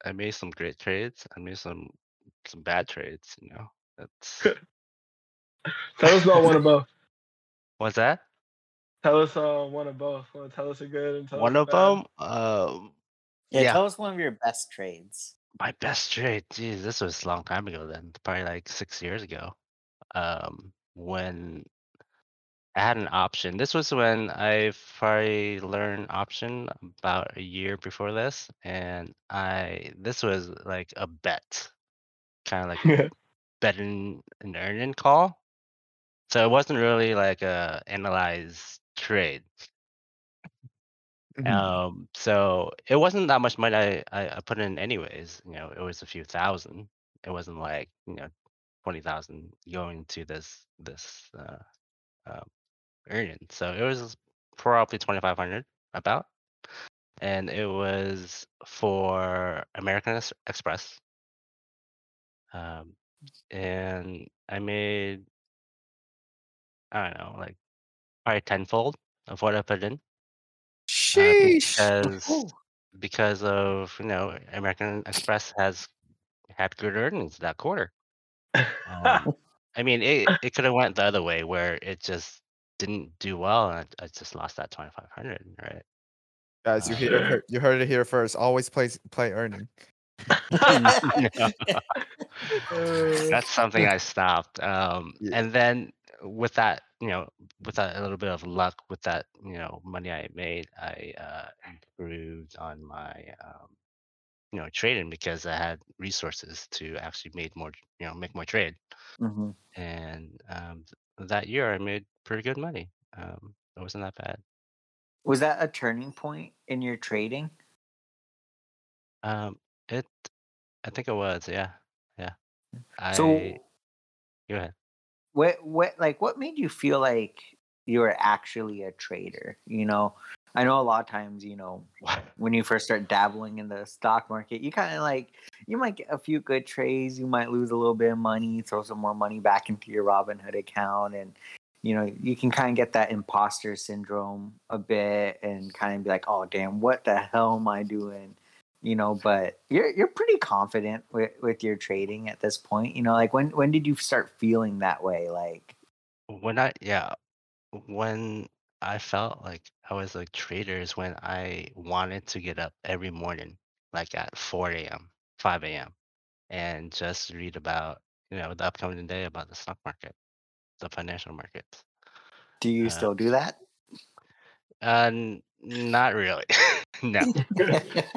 I made some great trades. I made some some bad trades. You know, that's Tell us about one of both. What's that? Tell us uh, one of both. Want to tell us a good and tell One us of bad? them. Um, Yeah, Yeah. tell us one of your best trades. My best trade, geez, this was a long time ago then, probably like six years ago. Um, when I had an option. This was when I probably learned option about a year before this, and I this was like a bet, kind of like betting an earning call. So it wasn't really like a analyzed trade. Mhm. Um, so it wasn't that much money I, I, I put in anyways. You know, it was a few thousand. It wasn't like you know twenty thousand going to this this uh, uh, earning. So it was probably twenty five hundred about, and it was for American Express. Um, and I made I don't know like probably tenfold of what I put in. uh, Sheesh. because Ooh. because of you know American Express has had good earnings that quarter. Um, I mean, it it could have went the other way where it just didn't do well, and I, I just lost that twenty five hundred, right? Guys, you Uh, hear you heard it here first. Always play play earning. Uh, That's something I stopped. Um, Yeah. and then with that, you know, with that a little bit of luck, with that, you know, money I made, I uh, improved on my, um, you know, trading because I had resources to actually make more, you know, make more trade. Mhm. And um, that year, I made pretty good money. Um, it wasn't that bad. Was that a turning point in your trading? Um, it, I think it was, yeah, yeah. I So go ahead. What what like what made you feel like you were actually a trader? You know, I know a lot of times, you know, when you first start dabbling in the stock market, you kind of like you might get a few good trades, you might lose a little bit of money, throw some more money back into your Robinhood account, and you know you can kind of get that imposter syndrome a bit, and kind of be like, oh damn, what the hell am I doing? You know, but you're you're pretty confident with with your trading at this point. You know, like when when did you start feeling that way? Like, When I yeah, when I felt like I was a trader is when I wanted to get up every morning, like at 4 a.m., 5 a.m., and just read about, you know, the upcoming day about the stock market, the financial markets. do you Uh, still do that? Uh, not really. no,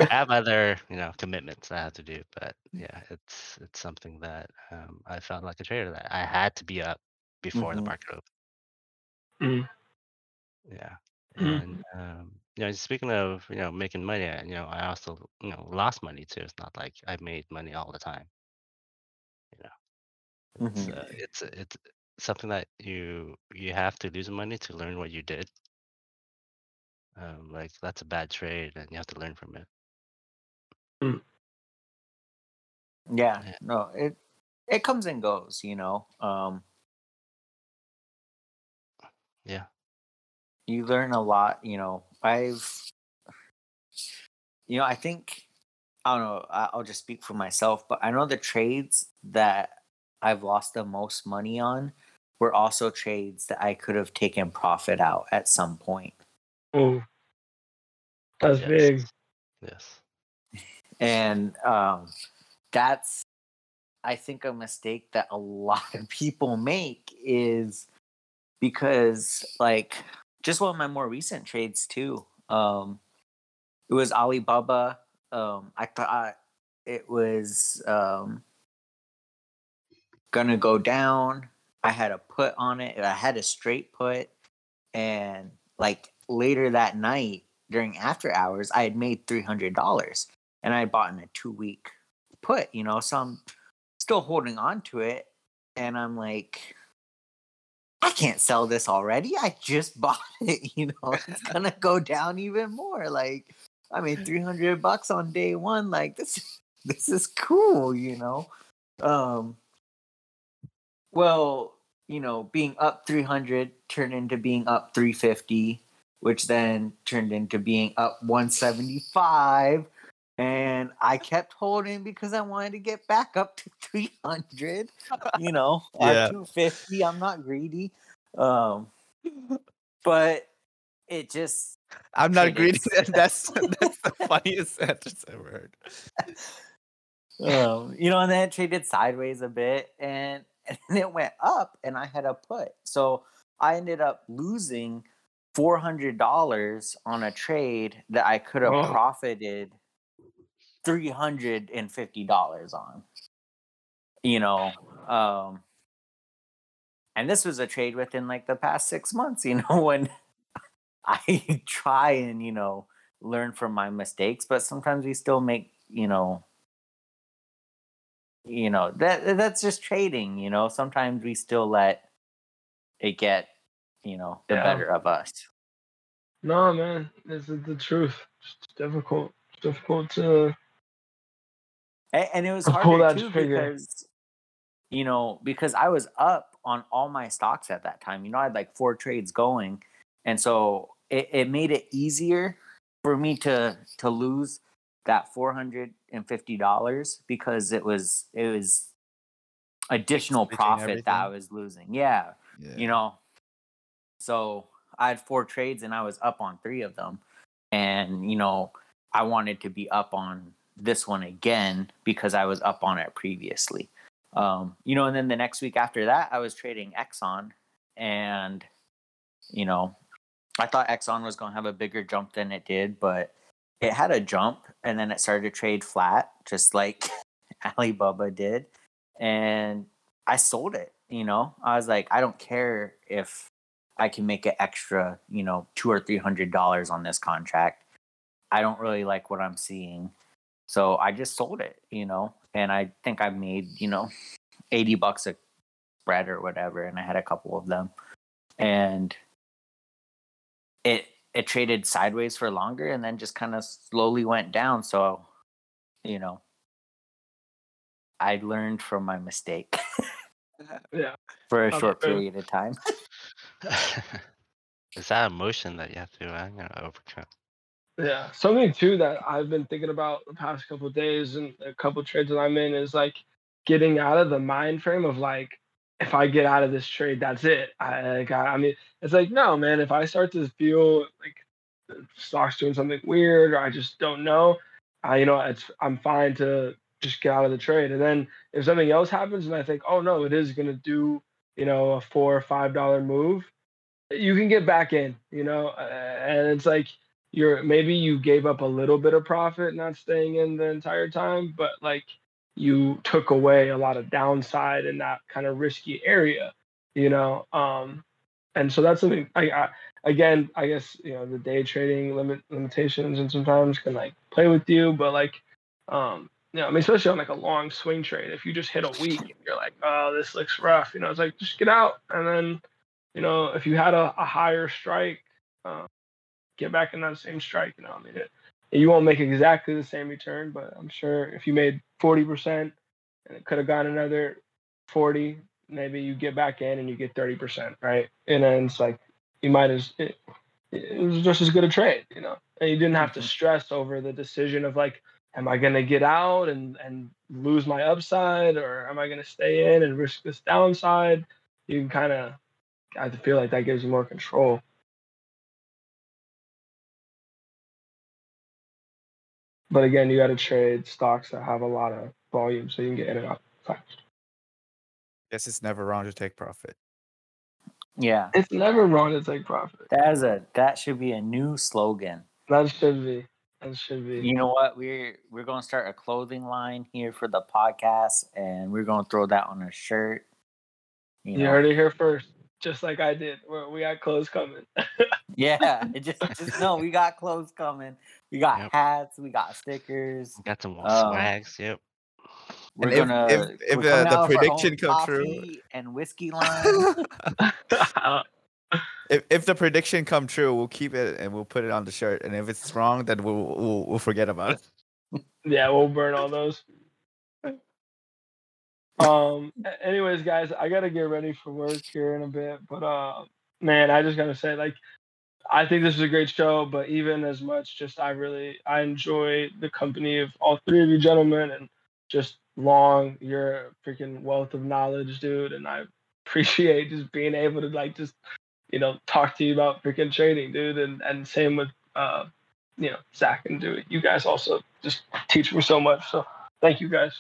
I have other, you know, commitments I have to do, but yeah, it's it's something that um, I felt like a trader that I had to be up before the Mhm. market opened. Mm. Yeah. Mhm. And um, you know, speaking of you know making money, I- you know, I also you know lost money too. It's not like I made money all the time. You It's Mhm. uh, it's it's something that you you have to lose money to learn what you did. Um, like that's a bad trade, and you have to learn from it. Yeah, Yeah. no, it it comes and goes, you know. Um, Yeah. you learn a lot, you know. I've, you know, I think I don't know. I'll just speak for myself, but I know the trades that I've lost the most money on were also trades that I could have taken profit out at some point. Oh, that's Yes. big. Yes. and um, that's i think a mistake that a lot of people make is because like just one of my more recent trades too um it was alibaba um i thought it was um gonna go down i had a put on it i had a straight put and like later that night during after hours i had made $300 and I bought in a two week put, you know, so I'm still holding on to it. And I'm like, I can't sell this already. I just bought it, you know, it's gonna go down even more. Like, I made 300 bucks on day one. Like, this, this is cool, you know. Um, well, you know, being up 300 turned into being up 350, which then turned into being up 175 and I kept holding because I wanted to get back up to 300. You know, Yeah. at 250, I'm not greedy. Um, but it just, I'm not greedy. That's that's the funniest sentence I've heard. um, you know, and then it traded sideways a bit, and and it went up, and I had a put, so I ended up losing four hundred dollars on a trade that I could have Oh. profited three hundred and fifty dollars on. You know, um, and this was a trade within like the past six months. You know, when I try and you know learn from my mistakes, but sometimes we still make you know you know that that's just trading. You know, sometimes we still let it get you know the Yeah. better of us. No, man, this is the truth. It's difficult. It's difficult to. And, and it was hard To harder too trigger. because you know because I was up on all my stocks at that time. You know, I had like four trades going, and so it, it made it easier for me to to lose that four hundred and fifty dollars because it was it was additional Splitting profit that I was losing. Yeah, Yeah. you know. So I had four trades and I was up on three of them, and you know I wanted to be up on this one again because I was up on it previously. Um, you know, and then the next week after that, I was trading Exxon, and you know, I thought Exxon was going to have a bigger jump than it did, but it had a jump, and then it started to trade flat, just like Alibaba did, and I sold it. You know, I was like, I don't care if I can make an extra, you know, two or three hundred dollars on this contract. I don't really like what I'm seeing. So I just sold it, you know, and I think I made, you know, 80 bucks a spread or whatever. And I had a couple of them. And it, it traded sideways for longer and then just kind of slowly went down. So, you know, I learned from my mistake Yeah. for a short period of time. Is that emotion that you have to you know, overcome? Yeah, something too that I've been thinking about the past couple days and a couple trades that I'm in is like getting out of the mind frame of like if I get out of this trade, that's it. I like, I, I mean, it's like no, man. If I start to feel like the stock's doing something weird or I just don't know, I you know it's I'm fine to just get out of the trade. And then if something else happens and I think, oh no, it is gonna do you know a four or five dollar move, you can get back in. You know, and it's like you're maybe you gave up a little bit of profit not staying in the entire time, but like you took away a lot of downside in that kind of risky area, you know. Um, and so that's something I, I again, I guess you know the day trading limit limitations and sometimes can like play with you, but like um, you know, I mean, especially on like a long swing trade, if you just hit a week and you're like, oh, this looks rough, you know, it's like just get out, and then, you know, if you had a, a higher strike, uh, get back in that same strike. You know, I mean, it, you won't make exactly the same return, but I'm sure if you made forty percent and it could have gone another forty, maybe you get back in and you get thirty percent, right? And then it's like you might as it, it was just as good a trade, you know, and you didn't have to stress over the decision of like am I going to get out and and lose my upside, or am I going to stay in and risk this downside? You can kind of, I feel like that gives you more control. But again, you got to trade stocks that have a lot of volume, so you can get in and out fast. Guess it's never wrong to take profit. Yeah, It's never wrong to take profit. that is a that should be a new slogan. That should be. That should be. You know what? We're we're gonna start a clothing line here for the podcast, and we're gonna throw that on a shirt. You You know, heard it here first, just like I did. We're, we got clothes coming. yeah. It just just no, we got clothes coming. We got Yep. hats. We got stickers. Got some Um, swags. Yep. We're if- gonna if- if, we're uh, the out with our prediction own come true- and whiskey line. If if the prediction come true, we'll keep it and we'll put it on the shirt. And if it's wrong, then we'll we'll, we'll forget about it. yeah, we'll burn all those. Um. Anyways, guys, I gotta get ready for work here in a bit. But uh, man, I just gotta say, like, I think this is a great show. But even as much, just I really I enjoy the company of all three of you gentlemen, and just long, you're a freaking wealth of knowledge, dude. And I appreciate just being able to like just you know talk to you about freaking trading, dude. And and same with uh, you know Zach and Dewey. You guys also just teach me so much. So thank you guys.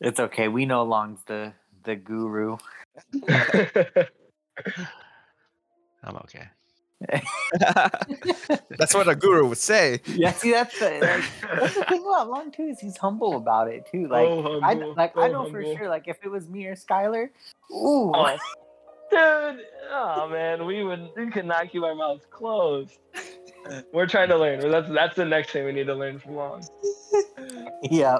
it's okay. We know Long's the the guru. I'm okay. That's what a guru would say. Yeah, see that's the like, that's the thing about Long too is he's humble about it too. Like Oh, I humble, like I so know for sure. Like if it was me or Skylar, ooh, Oh, dude, oh man, we would we could not keep our mouths closed. We're trying to learn. That's that's the next thing we need to learn from Long. yeah.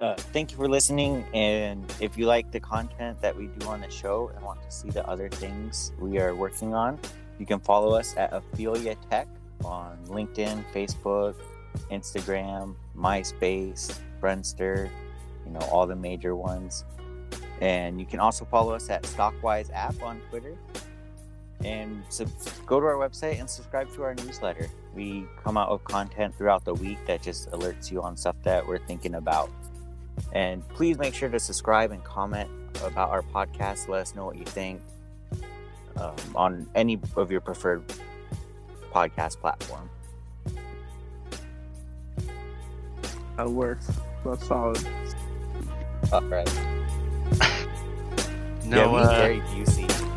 Uh, thank you for listening. And if you like the content that we do on the show and want to see the other things we are working on, you can follow us at Ophelia Tech on LinkedIn, Facebook, Instagram, MySpace, Friendster, you know, all the major ones. And you can also follow us at Stockwise app on Twitter. And sub- go to our website and subscribe to our newsletter. We come out with content throughout the week that just alerts you on stuff that we're thinking about. And please make sure to subscribe and comment about our podcast. Let us know what you think um, on any of your preferred podcast platform. That works. That's solid. All right. No, yeah, uh, very Busey.